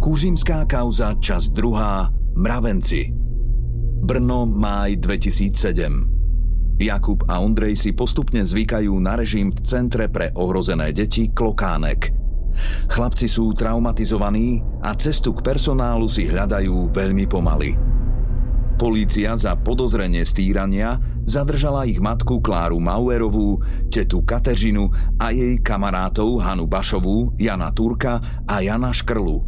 Kužimská kauza, čas druhá, Mravenci. Brno, máj 2007. Jakub a Ondrej si postupne zvykajú na režim v Centre pre ohrozené deti Klokánek. Chlapci sú traumatizovaní a cestu k personálu si hľadajú veľmi pomaly. Polícia za podozrenie stýrania zadržala ich matku Kláru Mauerovú, tetu Kateřinu a jej kamarátov Hanu Bašovú, Jana Turka a Jana Škrlu.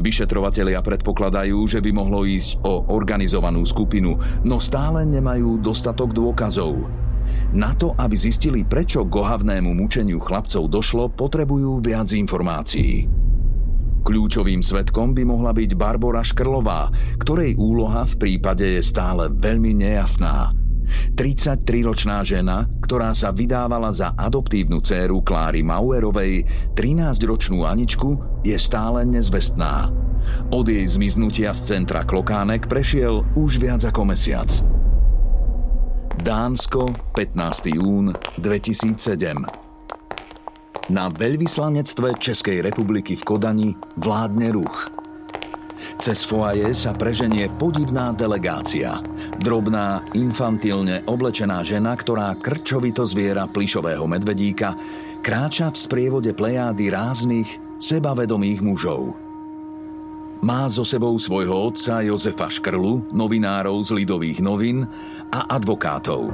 Vyšetrovatelia predpokladajú, že by mohlo ísť o organizovanú skupinu, no stále nemajú dostatok dôkazov. Na to, aby zistili, prečo k ohavnému mučeniu chlapcov došlo, potrebujú viac informácií. Kľúčovým svetkom by mohla byť Barbara Škrlová, ktorej úloha v prípade je stále veľmi nejasná – 33-ročná žena, ktorá sa vydávala za adoptívnu dceru Kláry Mauerovej, 13-ročnú Aničku, je stále nezvestná. Od jej zmiznutia z centra Klokánek prešiel už viac ako mesiac. Dánsko, 15. jún 2007 Na veľvyslanectve Českej republiky v Kodani vládne ruch – cez foaje sa preženie podivná delegácia. Drobná, infantilne oblečená žena, ktorá krčovito zviera plišového medvedíka, kráča v sprievode plejády ráznych, sebavedomých mužov. Má so sebou svojho otca Jozefa Škrlu, novinárov z Lidových novín a advokátov.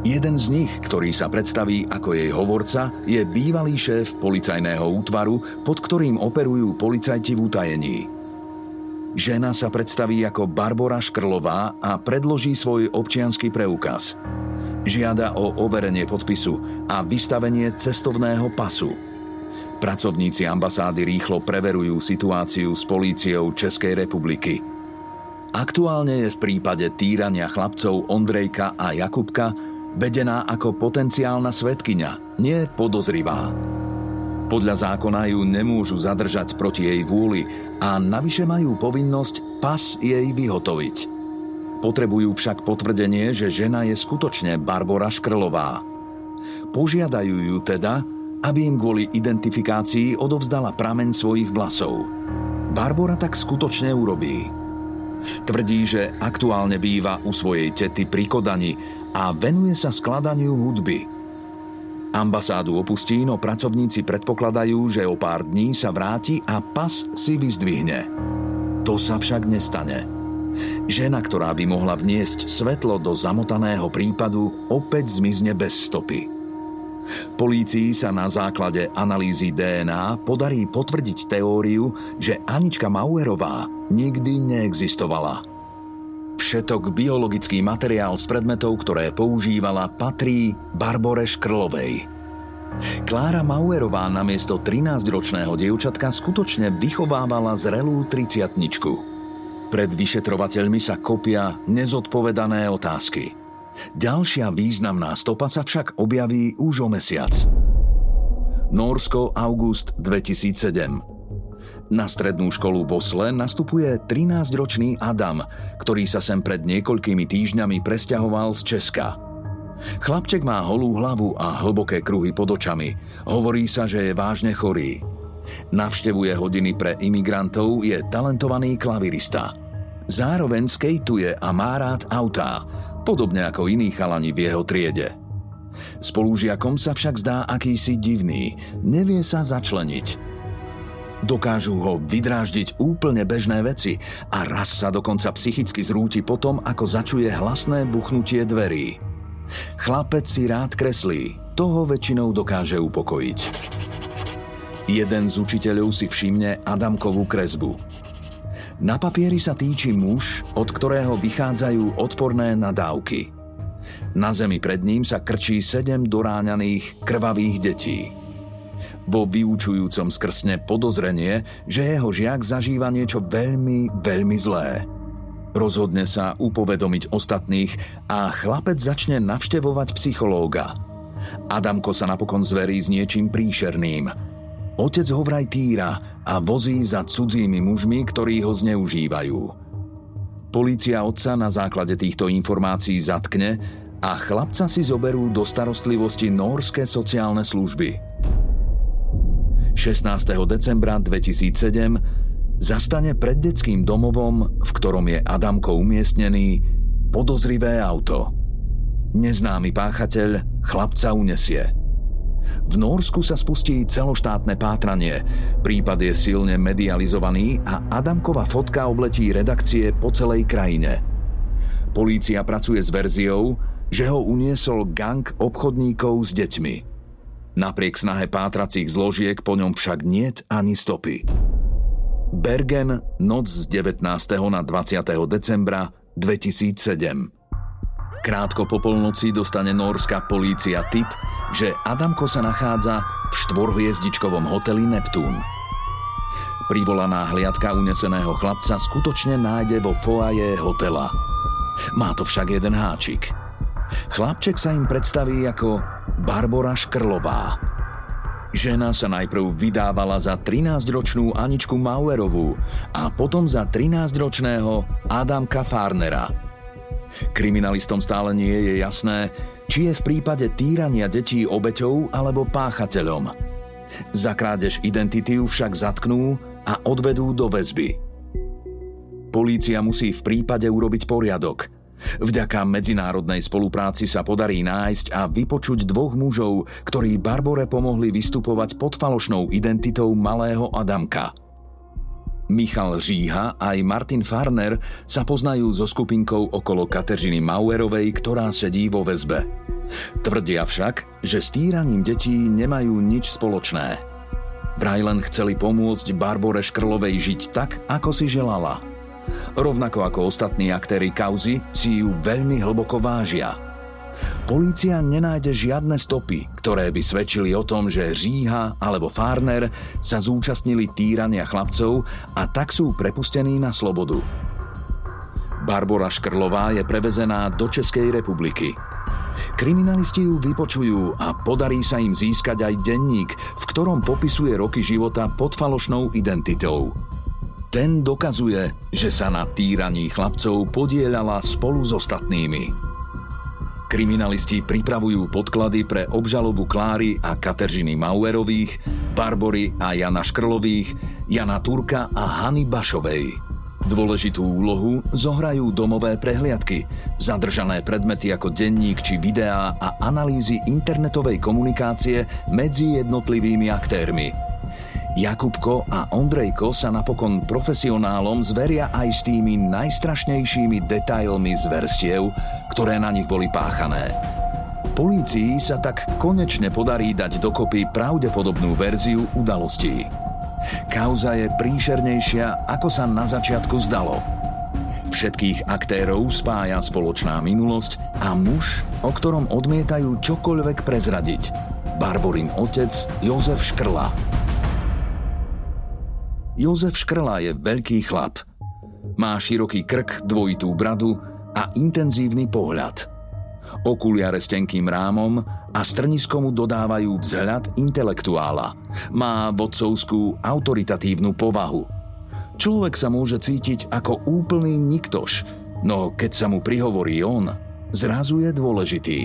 Jeden z nich, ktorý sa predstaví ako jej hovorca, je bývalý šéf policajného útvaru, pod ktorým operujú policajti v utajení – Žena sa predstaví ako Barbara Škrlová a predloží svoj občianský preukaz. Žiada o overenie podpisu a vystavenie cestovného pasu. Pracovníci ambasády rýchlo preverujú situáciu s políciou Českej republiky. Aktuálne je v prípade týrania chlapcov Ondrejka a Jakubka vedená ako potenciálna svetkyňa, nie podozrivá. Podľa zákona ju nemôžu zadržať proti jej vôli a navyše majú povinnosť pas jej vyhotoviť. Potrebujú však potvrdenie, že žena je skutočne Barbara Škrlová. Požiadajú ju teda, aby im kvôli identifikácii odovzdala prameň svojich vlasov. Barbara tak skutočne urobí. Tvrdí, že aktuálne býva u svojej tety pri Kodani a venuje sa skladaniu hudby – Ambasádu opustí, no pracovníci predpokladajú, že o pár dní sa vráti a pas si vyzdvihne. To sa však nestane. Žena, ktorá by mohla vniesť svetlo do zamotaného prípadu, opäť zmizne bez stopy. Polícii sa na základe analýzy DNA podarí potvrdiť teóriu, že Anička Mauerová nikdy neexistovala. Všetok biologický materiál z predmetov, ktoré používala, patrí Barbore Škrlovej. Klára Mauerová namiesto 13-ročného dievčatka skutočne vychovávala zrelú triciatničku. Pred vyšetrovateľmi sa kopia nezodpovedané otázky. Ďalšia významná stopa sa však objaví už o mesiac. Norsko, august 2007. Na strednú školu v Osle nastupuje 13-ročný Adam, ktorý sa sem pred niekoľkými týždňami presťahoval z Česka. Chlapček má holú hlavu a hlboké kruhy pod očami. Hovorí sa, že je vážne chorý. Navštevuje hodiny pre imigrantov, je talentovaný klavirista. Zároveň skejtuje a má rád autá. podobne ako iní chalani v jeho triede. Spolužiakom sa však zdá akýsi divný, nevie sa začleniť. Dokážu ho vydráždiť úplne bežné veci a raz sa dokonca psychicky zrúti potom, ako začuje hlasné buchnutie dverí. Chlapec si rád kreslí, toho väčšinou dokáže upokojiť. Jeden z učiteľov si všimne Adamkovú kresbu. Na papieri sa týči muž, od ktorého vychádzajú odporné nadávky. Na zemi pred ním sa krčí sedem doráňaných, krvavých detí. Vo vyučujúcom skrsne podozrenie, že jeho žiak zažíva niečo veľmi, veľmi zlé. Rozhodne sa upovedomiť ostatných a chlapec začne navštevovať psychológa – Adamko sa napokon zverí s niečím príšerným. Otec ho vraj týra a vozí za cudzími mužmi, ktorí ho zneužívajú. Polícia otca na základe týchto informácií zatkne a chlapca si zoberú do starostlivosti Norské sociálne služby. 16. decembra 2007 zastane pred detským domovom, v ktorom je Adamko umiestnený, podozrivé auto. Neznámy páchateľ chlapca unesie. V Norsku sa spustí celoštátne pátranie. Prípad je silne medializovaný a Adamkova fotka obletí redakcie po celej krajine. Polícia pracuje s verziou, že ho uniesol gang obchodníkov s deťmi. Napriek snahe pátracích zložiek po ňom však niet ani stopy. Bergen, noc z 19. na 20. decembra 2007. Krátko po polnoci dostane norská polícia tip, že Adamko sa nachádza v štvorhviezdičkovom hoteli Neptún. Privolaná hliadka uneseného chlapca skutočne nájde vo foaje hotela. Má to však jeden háčik. Chlapček sa im predstaví ako Barbara Škrlová. Žena sa najprv vydávala za 13-ročnú Aničku Mauerovú a potom za 13-ročného Adamka Farnera – Kriminalistom stále nie je jasné, či je v prípade týrania detí obeťou alebo páchateľom. Za krádež identity však zatknú a odvedú do väzby. Polícia musí v prípade urobiť poriadok. Vďaka medzinárodnej spolupráci sa podarí nájsť a vypočuť dvoch mužov, ktorí Barbore pomohli vystupovať pod falošnou identitou malého Adamka – Michal Říha aj Martin Farner sa poznajú so skupinkou okolo Kateřiny Mauerovej, ktorá sedí vo väzbe. Tvrdia však, že s týraním detí nemajú nič spoločné. Vraj len chceli pomôcť Barbore Škrlovej žiť tak, ako si želala. Rovnako ako ostatní aktéry kauzy si ju veľmi hlboko vážia – Polícia nenájde žiadne stopy, ktoré by svedčili o tom, že Říha alebo Farner sa zúčastnili týrania chlapcov a tak sú prepustení na slobodu. Barbara Škrlová je prevezená do Českej republiky. Kriminalisti ju vypočujú a podarí sa im získať aj denník, v ktorom popisuje roky života pod falošnou identitou. Ten dokazuje, že sa na týraní chlapcov podielala spolu s ostatnými. Kriminalisti pripravujú podklady pre obžalobu Kláry a Kateřiny Mauerových, Barbory a Jana Škrlových, Jana Turka a Hany Bašovej. Dôležitú úlohu zohrajú domové prehliadky, zadržané predmety ako denník či videá a analýzy internetovej komunikácie medzi jednotlivými aktérmi – Jakubko a Ondrejko sa napokon profesionálom zveria aj s tými najstrašnejšími detailmi z verstiev, ktoré na nich boli páchané. Polícii sa tak konečne podarí dať dokopy pravdepodobnú verziu udalostí. Kauza je príšernejšia, ako sa na začiatku zdalo. Všetkých aktérov spája spoločná minulosť a muž, o ktorom odmietajú čokoľvek prezradiť. Barborin otec Jozef Škrla. Jozef Škrla je veľký chlap. Má široký krk, dvojitú bradu a intenzívny pohľad. Okuliare s tenkým rámom a strnisko mu dodávajú vzhľad intelektuála. Má vodcovskú autoritatívnu povahu. Človek sa môže cítiť ako úplný niktoš, no keď sa mu prihovorí on, zrazu je dôležitý.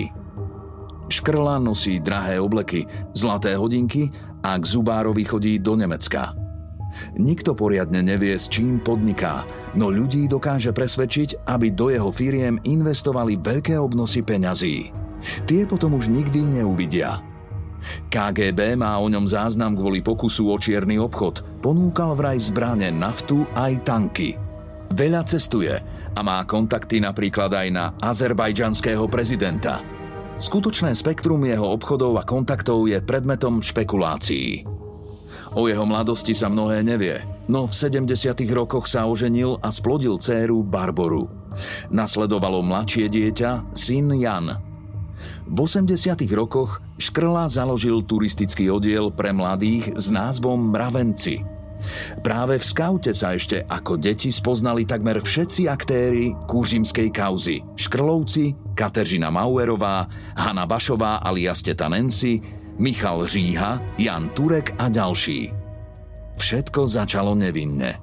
Škrla nosí drahé obleky, zlaté hodinky a k zubárovi chodí do Nemecka – Nikto poriadne nevie, s čím podniká, no ľudí dokáže presvedčiť, aby do jeho firiem investovali veľké obnosy peňazí. Tie potom už nikdy neuvidia. KGB má o ňom záznam kvôli pokusu o čierny obchod. Ponúkal vraj zbrane, naftu aj tanky. Veľa cestuje a má kontakty napríklad aj na azerbajdžanského prezidenta. Skutočné spektrum jeho obchodov a kontaktov je predmetom špekulácií. O jeho mladosti sa mnohé nevie, no v 70. rokoch sa oženil a splodil dceru Barboru. Nasledovalo mladšie dieťa, syn Jan. V 80. rokoch Škrla založil turistický oddiel pre mladých s názvom Mravenci. Práve v skaute sa ešte ako deti spoznali takmer všetci aktéry kúžimskej kauzy. Škrlovci, Kateřina Mauerová, Hanna Bašová alias Teta Nancy, Michal Říha, Jan Turek a ďalší. Všetko začalo nevinne.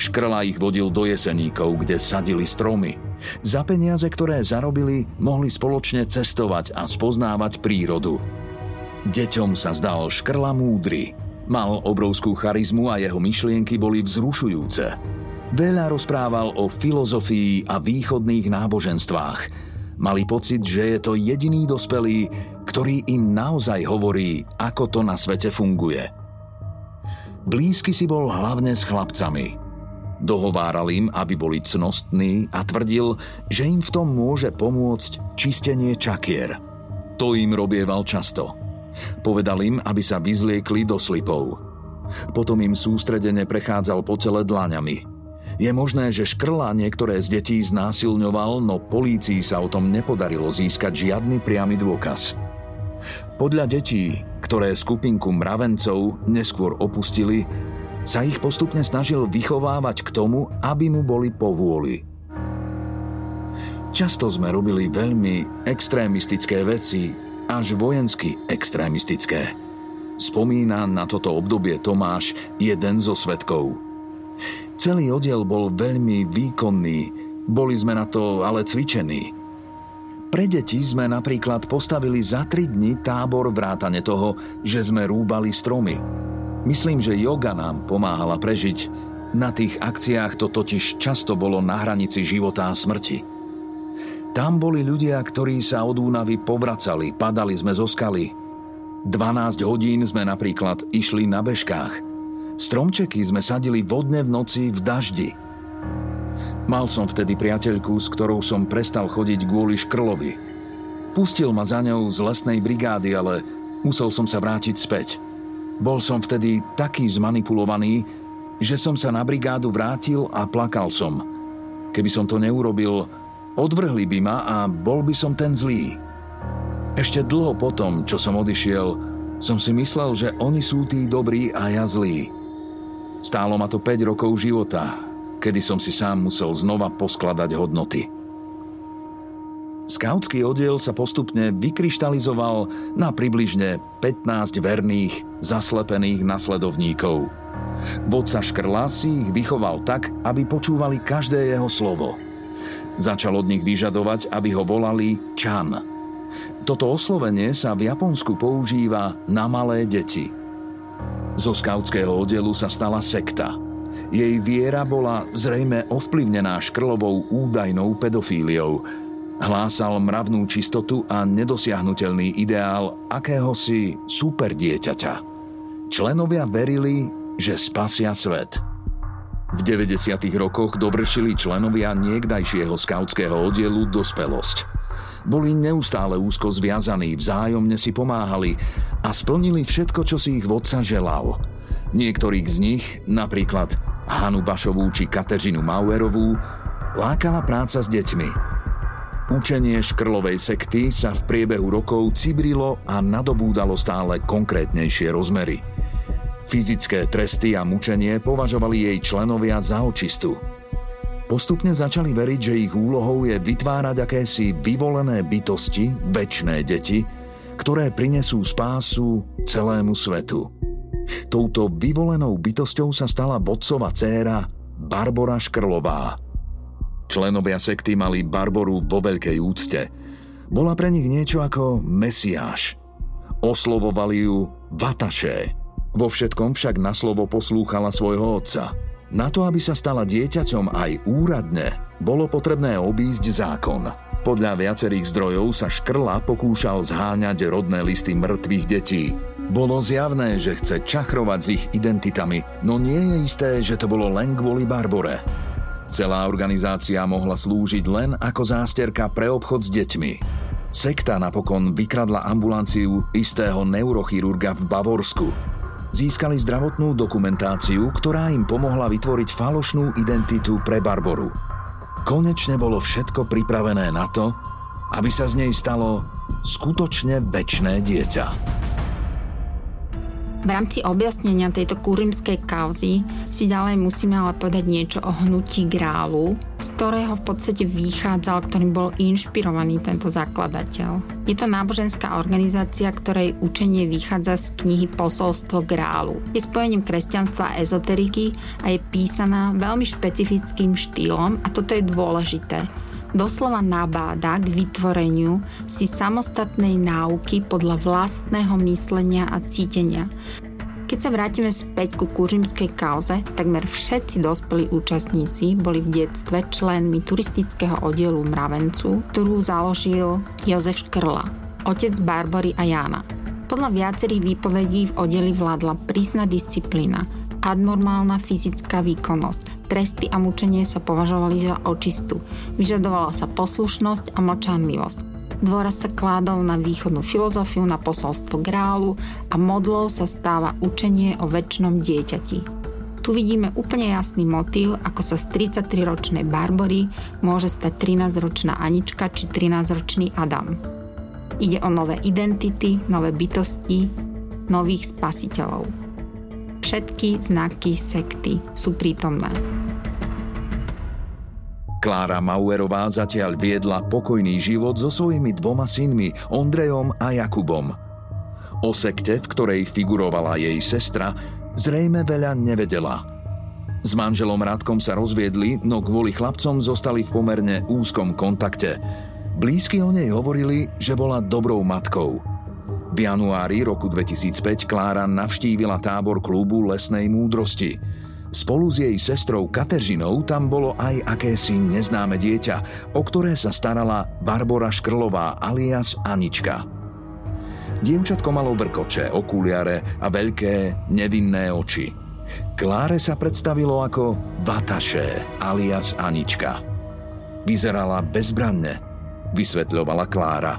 Škrla ich vodil do jeseníkov, kde sadili stromy. Za peniaze, ktoré zarobili, mohli spoločne cestovať a spoznávať prírodu. Deťom sa zdal Škrla múdry. Mal obrovskú charizmu a jeho myšlienky boli vzrušujúce. Veľa rozprával o filozofii a východných náboženstvách – Mali pocit, že je to jediný dospelý, ktorý im naozaj hovorí, ako to na svete funguje. Blízky si bol hlavne s chlapcami. Dohováral im, aby boli cnostní a tvrdil, že im v tom môže pomôcť čistenie čakier. To im robieval často. Povedal im, aby sa vyzliekli do slipov. Potom im sústredene prechádzal po tele dlaňami – je možné, že Škrla niektoré z detí znásilňoval, no polícii sa o tom nepodarilo získať žiadny priamy dôkaz. Podľa detí, ktoré skupinku mravencov neskôr opustili, sa ich postupne snažil vychovávať k tomu, aby mu boli povôli. Často sme robili veľmi extrémistické veci, až vojensky extrémistické. Spomína na toto obdobie Tomáš, jeden zo svetkov – Celý oddiel bol veľmi výkonný, boli sme na to ale cvičení. Pre deti sme napríklad postavili za tri dni tábor vrátane toho, že sme rúbali stromy. Myslím, že yoga nám pomáhala prežiť. Na tých akciách to totiž často bolo na hranici života a smrti. Tam boli ľudia, ktorí sa od únavy povracali, padali sme zo skaly. 12 hodín sme napríklad išli na bežkách – Stromčeky sme sadili vodne v noci v daždi. Mal som vtedy priateľku, s ktorou som prestal chodiť kvôli škrlovi. Pustil ma za ňou z lesnej brigády, ale musel som sa vrátiť späť. Bol som vtedy taký zmanipulovaný, že som sa na brigádu vrátil a plakal som. Keby som to neurobil, odvrhli by ma a bol by som ten zlý. Ešte dlho potom, čo som odišiel, som si myslel, že oni sú tí dobrí a ja zlý. Stálo ma to 5 rokov života, kedy som si sám musel znova poskladať hodnoty. Skautský oddiel sa postupne vykryštalizoval na približne 15 verných, zaslepených nasledovníkov. Vodca Škrla si ich vychoval tak, aby počúvali každé jeho slovo. Začal od nich vyžadovať, aby ho volali Chan. Toto oslovenie sa v Japonsku používa na malé deti – zo skautského oddielu sa stala sekta. Jej viera bola zrejme ovplyvnená škrlovou údajnou pedofíliou. Hlásal mravnú čistotu a nedosiahnutelný ideál akéhosi super dieťaťa. Členovia verili, že spasia svet. V 90. rokoch dovršili členovia niekdajšieho skautského oddielu dospelosť. Boli neustále úzko zviazaní, vzájomne si pomáhali a splnili všetko, čo si ich vodca želal. Niektorých z nich, napríklad Hanu Bašovú či Kateřinu Mauerovú, lákala práca s deťmi. Učenie škrlovej sekty sa v priebehu rokov cibrilo a nadobúdalo stále konkrétnejšie rozmery. Fyzické tresty a mučenie považovali jej členovia za očistu – Postupne začali veriť, že ich úlohou je vytvárať akési vyvolené bytosti, väčšné deti, ktoré prinesú spásu celému svetu. Touto vyvolenou bytosťou sa stala vodcová dcéra Barbora Škrlová. Členovia sekty mali Barboru vo veľkej úcte. Bola pre nich niečo ako mesiáš. Oslovovali ju Vataše. Vo všetkom však na slovo poslúchala svojho otca. Na to, aby sa stala dieťaťom aj úradne, bolo potrebné obísť zákon. Podľa viacerých zdrojov sa Škrla pokúšal zháňať rodné listy mŕtvych detí. Bolo zjavné, že chce čachrovať s ich identitami, no nie je isté, že to bolo len kvôli Barbore. Celá organizácia mohla slúžiť len ako zásterka pre obchod s deťmi. Sekta napokon vykradla ambulanciu istého neurochirurga v Bavorsku. Získali zdravotnú dokumentáciu, ktorá im pomohla vytvoriť falošnú identitu pre Barboru. Konečne bolo všetko pripravené na to, aby sa z nej stalo skutočne väčné dieťa. V rámci objasnenia tejto kurimskej kauzy si ďalej musíme ale povedať niečo o hnutí Grálu, z ktorého v podstate vychádzal, ktorým bol inšpirovaný tento zakladateľ. Je to náboženská organizácia, ktorej učenie vychádza z knihy Posolstvo Grálu. Je spojením kresťanstva a ezoteriky a je písaná veľmi špecifickým štýlom a toto je dôležité doslova nabáda k vytvoreniu si samostatnej náuky podľa vlastného myslenia a cítenia. Keď sa vrátime späť ku kuřimskej kauze, takmer všetci dospelí účastníci boli v detstve členmi turistického oddielu Mravencu, ktorú založil Jozef Škrla, otec Barbory a Jána. Podľa viacerých výpovedí v oddeli vládla prísna disciplína, abnormálna fyzická výkonnosť, tresty a mučenie sa považovali za očistu. Vyžadovala sa poslušnosť a mlčanlivosť. Dôraz sa kládol na východnú filozofiu, na posolstvo grálu a modlou sa stáva učenie o väčšnom dieťati. Tu vidíme úplne jasný motív, ako sa z 33-ročnej Barbory môže stať 13-ročná Anička či 13-ročný Adam. Ide o nové identity, nové bytosti, nových spasiteľov všetky znaky sekty sú prítomné. Klára Mauerová zatiaľ viedla pokojný život so svojimi dvoma synmi, Ondrejom a Jakubom. O sekte, v ktorej figurovala jej sestra, zrejme veľa nevedela. S manželom Radkom sa rozviedli, no kvôli chlapcom zostali v pomerne úzkom kontakte. Blízky o nej hovorili, že bola dobrou matkou – v januári roku 2005 Klára navštívila tábor klubu lesnej múdrosti. Spolu s jej sestrou Kateřinou tam bolo aj akési neznáme dieťa, o ktoré sa starala Barbara Škrlová alias Anička. Dievčatko malo vrkoče, okuliare a veľké nevinné oči. Kláre sa predstavilo ako Bataše alias Anička. Vyzerala bezbranne, vysvetľovala Klára.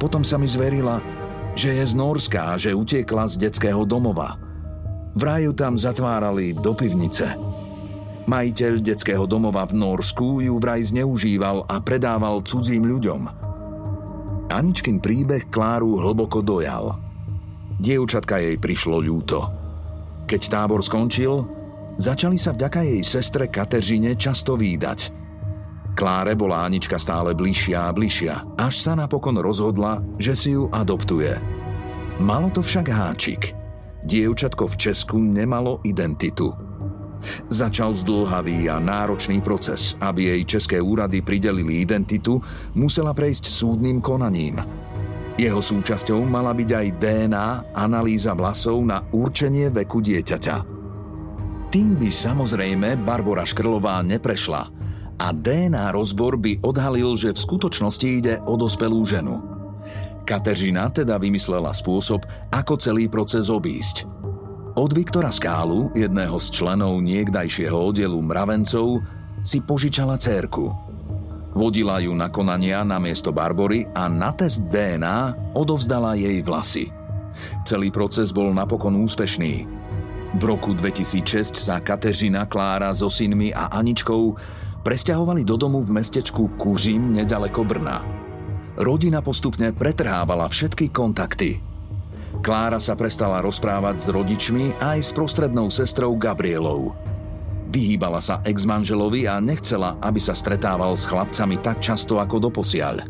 Potom sa mi zverila, že je z Norska a že utiekla z detského domova. V ráju tam zatvárali do pivnice. Majiteľ detského domova v Norsku ju vraj zneužíval a predával cudzím ľuďom. Aničkin príbeh Kláru hlboko dojal. Dievčatka jej prišlo ľúto. Keď tábor skončil, začali sa vďaka jej sestre Kateřine často výdať – Kláre bola Anička stále bližšia a bližšia, až sa napokon rozhodla, že si ju adoptuje. Malo to však háčik. Dievčatko v Česku nemalo identitu. Začal zdlhavý a náročný proces. Aby jej české úrady pridelili identitu, musela prejsť súdnym konaním. Jeho súčasťou mala byť aj DNA, analýza vlasov na určenie veku dieťaťa. Tým by samozrejme Barbara Škrlová neprešla – a DNA rozbor by odhalil, že v skutočnosti ide o dospelú ženu. Kateřina teda vymyslela spôsob, ako celý proces obísť. Od Viktora Skálu, jedného z členov niekdajšieho oddelu mravencov, si požičala cérku. Vodila ju na konania na miesto Barbory a na test DNA odovzdala jej vlasy. Celý proces bol napokon úspešný. V roku 2006 sa Kateřina Klára so synmi a Aničkou presťahovali do domu v mestečku Kužim nedaleko Brna. Rodina postupne pretrhávala všetky kontakty. Klára sa prestala rozprávať s rodičmi aj s prostrednou sestrou Gabrielou. Vyhýbala sa ex-manželovi a nechcela, aby sa stretával s chlapcami tak často ako doposiaľ.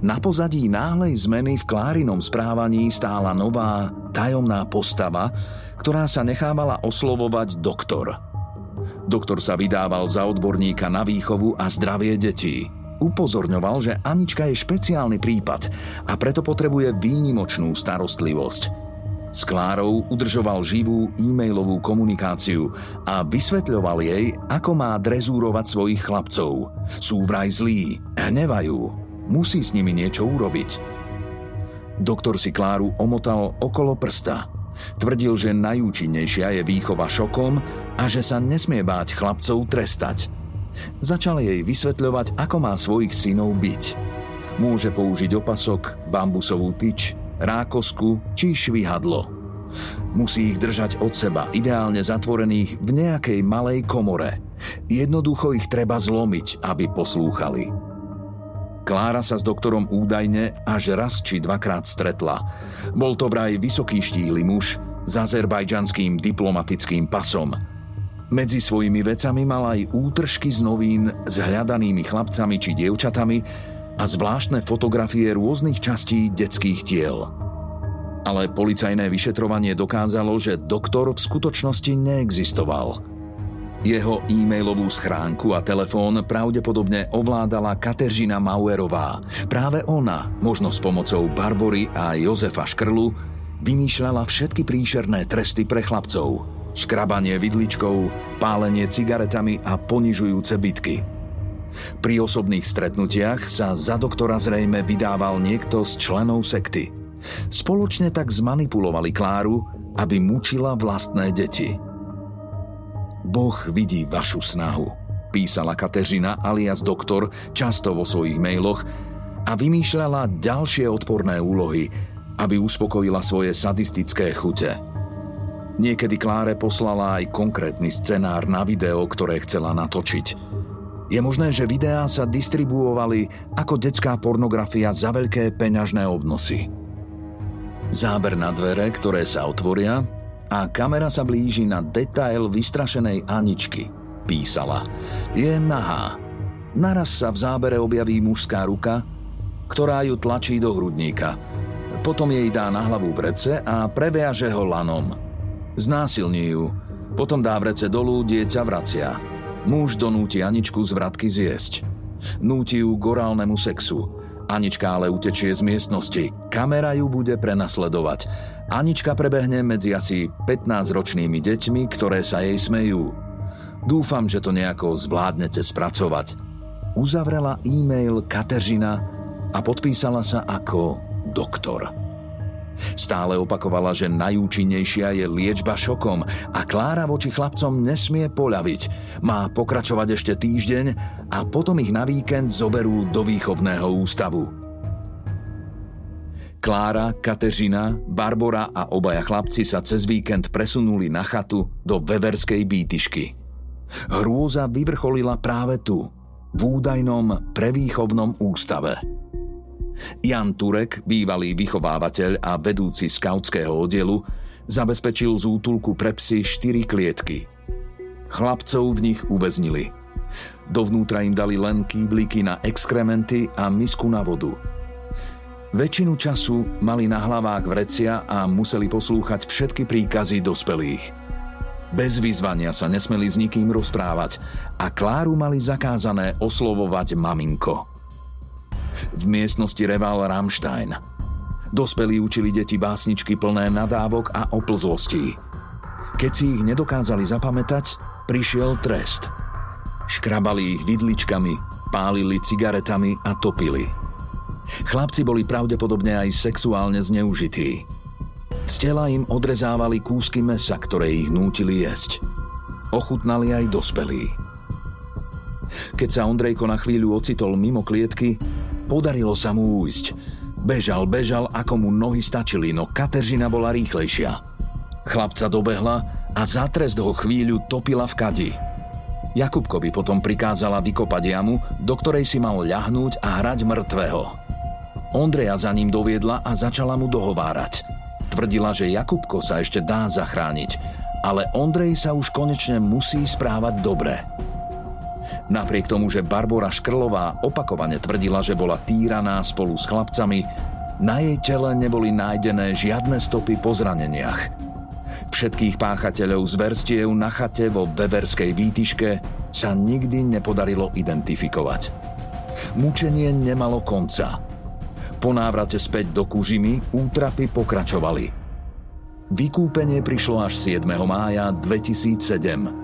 Na pozadí náhlej zmeny v Klárinom správaní stála nová, tajomná postava, ktorá sa nechávala oslovovať doktor – Doktor sa vydával za odborníka na výchovu a zdravie detí. Upozorňoval, že Anička je špeciálny prípad a preto potrebuje výnimočnú starostlivosť. S Klárou udržoval živú e-mailovú komunikáciu a vysvetľoval jej, ako má drezúrovať svojich chlapcov. Sú vraj zlí, hnevajú, musí s nimi niečo urobiť. Doktor si Kláru omotal okolo prsta. Tvrdil, že najúčinnejšia je výchova šokom a že sa nesmie báť chlapcov trestať. Začal jej vysvetľovať, ako má svojich synov byť. Môže použiť opasok, bambusovú tyč, rákosku či švihadlo. Musí ich držať od seba, ideálne zatvorených v nejakej malej komore. Jednoducho ich treba zlomiť, aby poslúchali. Klára sa s doktorom údajne až raz či dvakrát stretla. Bol to vraj vysoký štíly muž s azerbajdžanským diplomatickým pasom. Medzi svojimi vecami mal aj útržky z novín s hľadanými chlapcami či dievčatami, a zvláštne fotografie rôznych častí detských tiel. Ale policajné vyšetrovanie dokázalo, že doktor v skutočnosti neexistoval. Jeho e-mailovú schránku a telefón pravdepodobne ovládala Kateřina Mauerová. Práve ona, možno s pomocou Barbory a Jozefa Škrlu, vymýšľala všetky príšerné tresty pre chlapcov. Škrabanie vidličkou, pálenie cigaretami a ponižujúce bitky – pri osobných stretnutiach sa za doktora zrejme vydával niekto z členov sekty. Spoločne tak zmanipulovali Kláru, aby mučila vlastné deti. Boh vidí vašu snahu, písala Kateřina alias doktor často vo svojich mailoch a vymýšľala ďalšie odporné úlohy, aby uspokojila svoje sadistické chute. Niekedy Kláre poslala aj konkrétny scenár na video, ktoré chcela natočiť – je možné, že videá sa distribuovali ako detská pornografia za veľké peňažné obnosy. Záber na dvere, ktoré sa otvoria a kamera sa blíži na detail vystrašenej Aničky, písala. Je nahá. Naraz sa v zábere objaví mužská ruka, ktorá ju tlačí do hrudníka. Potom jej dá na hlavu vrece a previaže ho lanom. Znásilní ju. Potom dá vrece dolu, dieťa vracia. Muž donúti Aničku z vratky zjesť. Núti ju k orálnemu sexu. Anička ale utečie z miestnosti. Kamera ju bude prenasledovať. Anička prebehne medzi asi 15-ročnými deťmi, ktoré sa jej smejú. Dúfam, že to nejako zvládnete spracovať. Uzavrela e-mail Kateřina a podpísala sa ako doktor. Stále opakovala, že najúčinnejšia je liečba šokom a Klára voči chlapcom nesmie poľaviť. Má pokračovať ešte týždeň a potom ich na víkend zoberú do výchovného ústavu. Klára, Kateřina, Barbora a obaja chlapci sa cez víkend presunuli na chatu do Veverskej býtišky. Hrôza vyvrcholila práve tu, v údajnom prevýchovnom ústave. Jan Turek, bývalý vychovávateľ a vedúci skautského oddielu, zabezpečil z útulku pre psy štyri klietky. Chlapcov v nich uväznili. Dovnútra im dali len kýbliky na exkrementy a misku na vodu. Väčšinu času mali na hlavách vrecia a museli poslúchať všetky príkazy dospelých. Bez vyzvania sa nesmeli s nikým rozprávať a Kláru mali zakázané oslovovať maminko. V miestnosti reval Rammstein. Dospelí učili deti básničky plné nadávok a oplzlostí. Keď si ich nedokázali zapamätať, prišiel trest. Škrabali ich vidličkami, pálili cigaretami a topili. Chlapci boli pravdepodobne aj sexuálne zneužití. Z tela im odrezávali kúsky mesa, ktoré ich nútili jesť. Ochutnali aj dospelí. Keď sa Ondrejko na chvíľu ocitol mimo klietky, Podarilo sa mu újsť. Bežal, bežal, ako mu nohy stačili, no Kateřina bola rýchlejšia. Chlapca dobehla a za trest ho chvíľu topila v kadi. Jakubkovi potom prikázala vykopať jamu, do ktorej si mal ľahnúť a hrať mŕtvého. Ondreja za ním doviedla a začala mu dohovárať. Tvrdila, že Jakubko sa ešte dá zachrániť, ale Ondrej sa už konečne musí správať dobre. Napriek tomu, že Barbora Škrlová opakovane tvrdila, že bola týraná spolu s chlapcami, na jej tele neboli nájdené žiadne stopy po zraneniach. Všetkých páchateľov z verstiev na chate vo Weberskej výtiške sa nikdy nepodarilo identifikovať. Mučenie nemalo konca. Po návrate späť do Kužimy útrapy pokračovali. Vykúpenie prišlo až 7. mája 2007.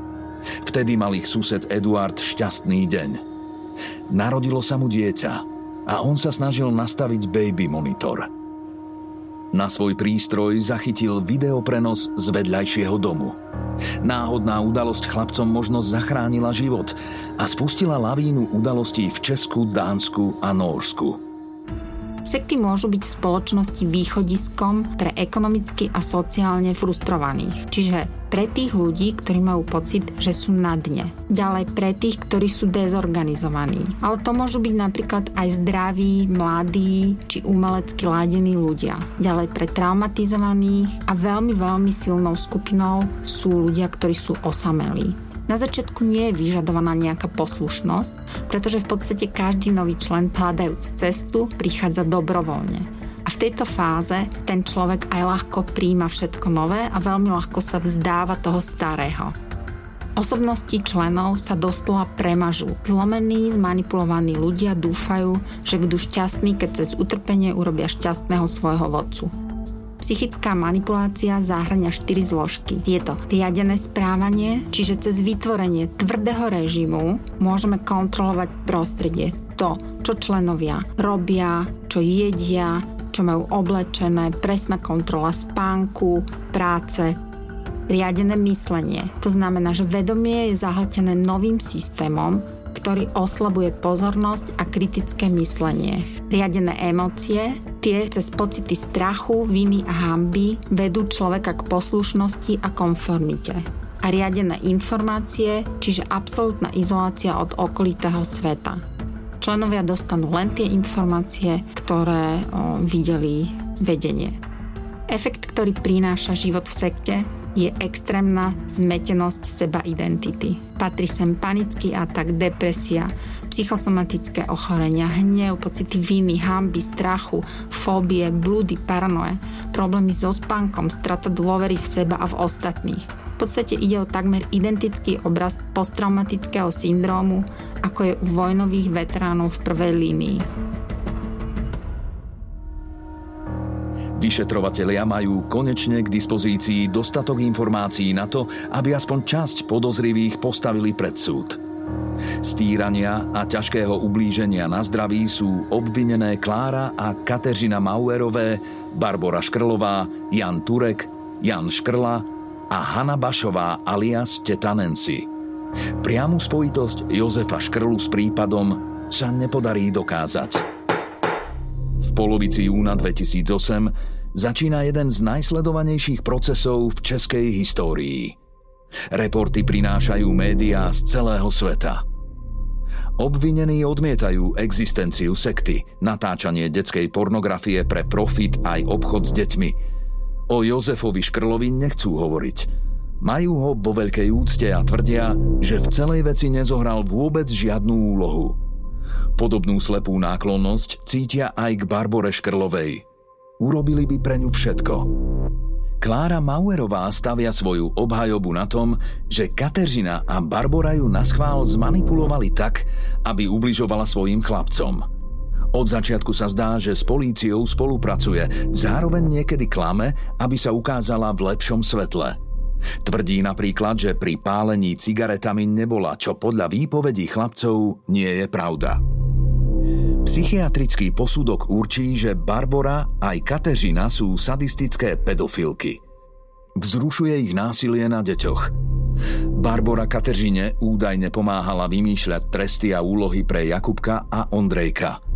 Vtedy mal ich sused Eduard šťastný deň. Narodilo sa mu dieťa a on sa snažil nastaviť baby monitor. Na svoj prístroj zachytil videoprenos z vedľajšieho domu. Náhodná udalosť chlapcom možnosť zachránila život a spustila lavínu udalostí v Česku, Dánsku a Nórsku. Sekty môžu byť v spoločnosti východiskom pre ekonomicky a sociálne frustrovaných. Čiže pre tých ľudí, ktorí majú pocit, že sú na dne. Ďalej pre tých, ktorí sú dezorganizovaní. Ale to môžu byť napríklad aj zdraví, mladí či umelecky ládení ľudia. Ďalej pre traumatizovaných a veľmi, veľmi silnou skupinou sú ľudia, ktorí sú osamelí. Na začiatku nie je vyžadovaná nejaká poslušnosť, pretože v podstate každý nový člen hľadajúc cestu prichádza dobrovoľne. A v tejto fáze ten človek aj ľahko príjma všetko nové a veľmi ľahko sa vzdáva toho starého. Osobnosti členov sa doslova premažú. Zlomení, zmanipulovaní ľudia dúfajú, že budú šťastní, keď cez utrpenie urobia šťastného svojho vodcu. Psychická manipulácia zahrania 4 zložky. Je to riadené správanie, čiže cez vytvorenie tvrdého režimu môžeme kontrolovať prostredie. To, čo členovia robia, čo jedia, čo majú oblečené, presná kontrola spánku, práce, riadené myslenie. To znamená, že vedomie je zahltené novým systémom, ktorý oslabuje pozornosť a kritické myslenie. Riadené emócie, tie cez pocity strachu, viny a hamby vedú človeka k poslušnosti a konformite. A riadené informácie, čiže absolútna izolácia od okolitého sveta. Členovia dostanú len tie informácie, ktoré o, videli vedenie. Efekt, ktorý prináša život v sekte, je extrémna zmetenosť seba identity. Patrí sem panický atak, depresia, psychosomatické ochorenia, hnev, pocity viny, hamby, strachu, fóbie, blúdy, paranoje, problémy so spánkom, strata dôvery v seba a v ostatných. V podstate ide o takmer identický obraz posttraumatického syndrómu, ako je u vojnových veteránov v prvej línii. Vyšetrovatelia majú konečne k dispozícii dostatok informácií na to, aby aspoň časť podozrivých postavili pred súd. Z týrania a ťažkého ublíženia na zdraví sú obvinené Klára a Kateřina Mauerové, Barbora Škrlová, Jan Turek, Jan Škrla a Hanna Bašová alias Teta Nancy. Priamu spojitosť Jozefa Škrlu s prípadom sa nepodarí dokázať. V polovici júna 2008 začína jeden z najsledovanejších procesov v českej histórii. Reporty prinášajú médiá z celého sveta. Obvinení odmietajú existenciu sekty, natáčanie detskej pornografie pre profit aj obchod s deťmi. O Jozefovi Škrlovi nechcú hovoriť. Majú ho vo veľkej úcte a tvrdia, že v celej veci nezohral vôbec žiadnu úlohu – Podobnú slepú náklonnosť cítia aj k Barbore Škrlovej. Urobili by pre ňu všetko. Klára Mauerová stavia svoju obhajobu na tom, že Kateřina a Barbora ju na schvál zmanipulovali tak, aby ubližovala svojim chlapcom. Od začiatku sa zdá, že s políciou spolupracuje, zároveň niekedy klame, aby sa ukázala v lepšom svetle – Tvrdí napríklad, že pri pálení cigaretami nebola, čo podľa výpovedí chlapcov nie je pravda. Psychiatrický posudok určí, že Barbara aj Kateřina sú sadistické pedofilky. Vzrušuje ich násilie na deťoch. Barbara Kateřine údajne pomáhala vymýšľať tresty a úlohy pre Jakubka a Ondrejka –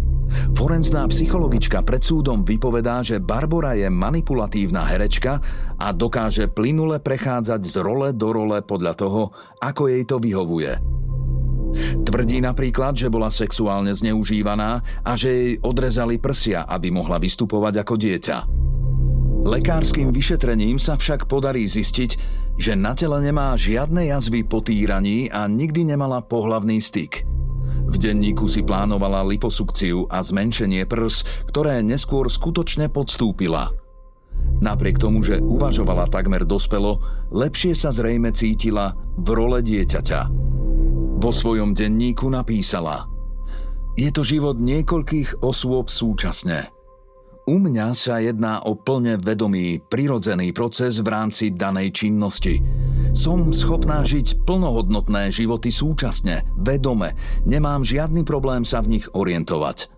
Forenzná psychologička pred súdom vypovedá, že Barbora je manipulatívna herečka a dokáže plynule prechádzať z role do role podľa toho, ako jej to vyhovuje. Tvrdí napríklad, že bola sexuálne zneužívaná a že jej odrezali prsia, aby mohla vystupovať ako dieťa. Lekárským vyšetrením sa však podarí zistiť, že na tele nemá žiadne jazvy po týraní a nikdy nemala pohlavný styk – v denníku si plánovala liposukciu a zmenšenie prs, ktoré neskôr skutočne podstúpila. Napriek tomu, že uvažovala takmer dospelo, lepšie sa zrejme cítila v role dieťaťa. Vo svojom denníku napísala Je to život niekoľkých osôb súčasne. U mňa sa jedná o plne vedomý, prirodzený proces v rámci danej činnosti. Som schopná žiť plnohodnotné životy súčasne, vedome, nemám žiadny problém sa v nich orientovať.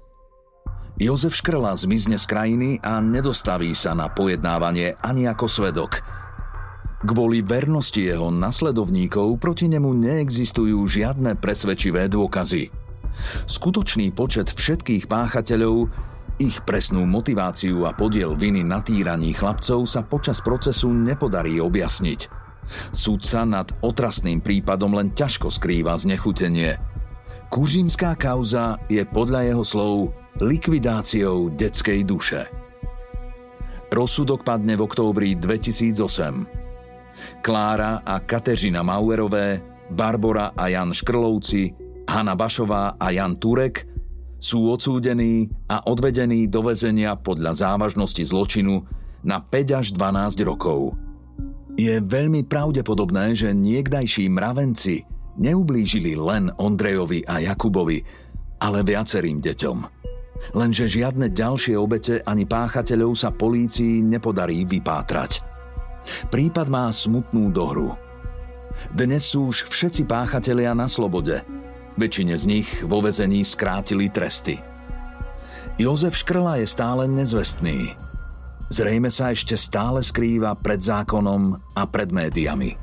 Jozef Škrla zmizne z krajiny a nedostaví sa na pojednávanie ani ako svedok. Kvôli vernosti jeho nasledovníkov proti nemu neexistujú žiadne presvedčivé dôkazy. Skutočný počet všetkých páchateľov ich presnú motiváciu a podiel viny na týraní chlapcov sa počas procesu nepodarí objasniť. Súdca nad otrasným prípadom len ťažko skrýva znechutenie. Kužimská kauza je podľa jeho slov likvidáciou detskej duše. Rozsudok padne v októbri 2008. Klára a Kateřina Mauerové, Barbora a Jan Škrlovci, Hanna Bašová a Jan Turek – sú odsúdení a odvedení do väzenia podľa závažnosti zločinu na 5 až 12 rokov. Je veľmi pravdepodobné, že niekdajší mravenci neublížili len Ondrejovi a Jakubovi, ale viacerým deťom. Lenže žiadne ďalšie obete ani páchateľov sa polícii nepodarí vypátrať. Prípad má smutnú dohru. Dnes sú už všetci páchatelia na slobode – Väčšine z nich vo vezení skrátili tresty. Jozef Škrla je stále nezvestný. Zrejme sa ešte stále skrýva pred zákonom a pred médiami.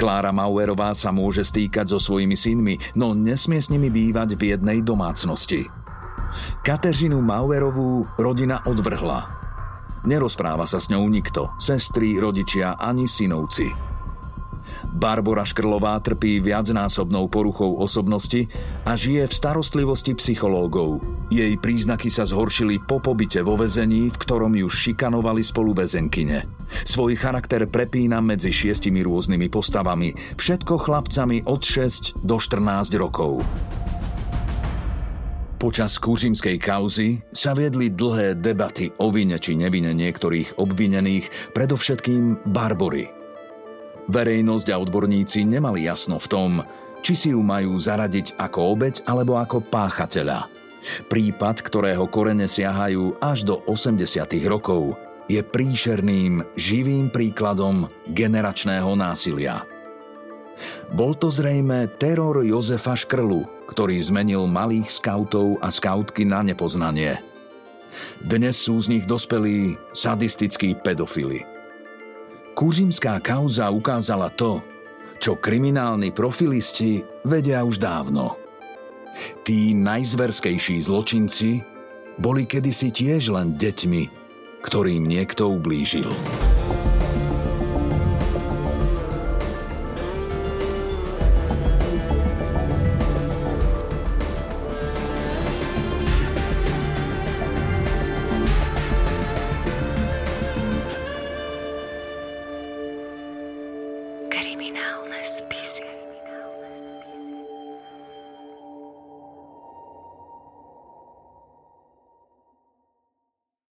Klára Mauerová sa môže stýkať so svojimi synmi, no nesmie s nimi bývať v jednej domácnosti. Kateřinu Mauerovú rodina odvrhla. Nerozpráva sa s ňou nikto, sestry, rodičia ani synovci. Barbora Škrlová trpí viacnásobnou poruchou osobnosti a žije v starostlivosti psychológov. Jej príznaky sa zhoršili po pobyte vo väzení, v ktorom ju šikanovali spoluväzenkyne. Svoj charakter prepína medzi šiestimi rôznymi postavami, všetko chlapcami od 6 do 14 rokov. Počas kúžimskej kauzy sa viedli dlhé debaty o vine či nevine niektorých obvinených, predovšetkým Barbory – Verejnosť a odborníci nemali jasno v tom, či si ju majú zaradiť ako obeď alebo ako páchateľa. Prípad, ktorého korene siahajú až do 80. rokov, je príšerným, živým príkladom generačného násilia. Bol to zrejme teror Jozefa Škrlu, ktorý zmenil malých skautov a skautky na nepoznanie. Dnes sú z nich dospelí sadistickí pedofily – Kužimská kauza ukázala to, čo kriminálni profilisti vedia už dávno. Tí najzverskejší zločinci boli kedysi tiež len deťmi, ktorým niekto ublížil.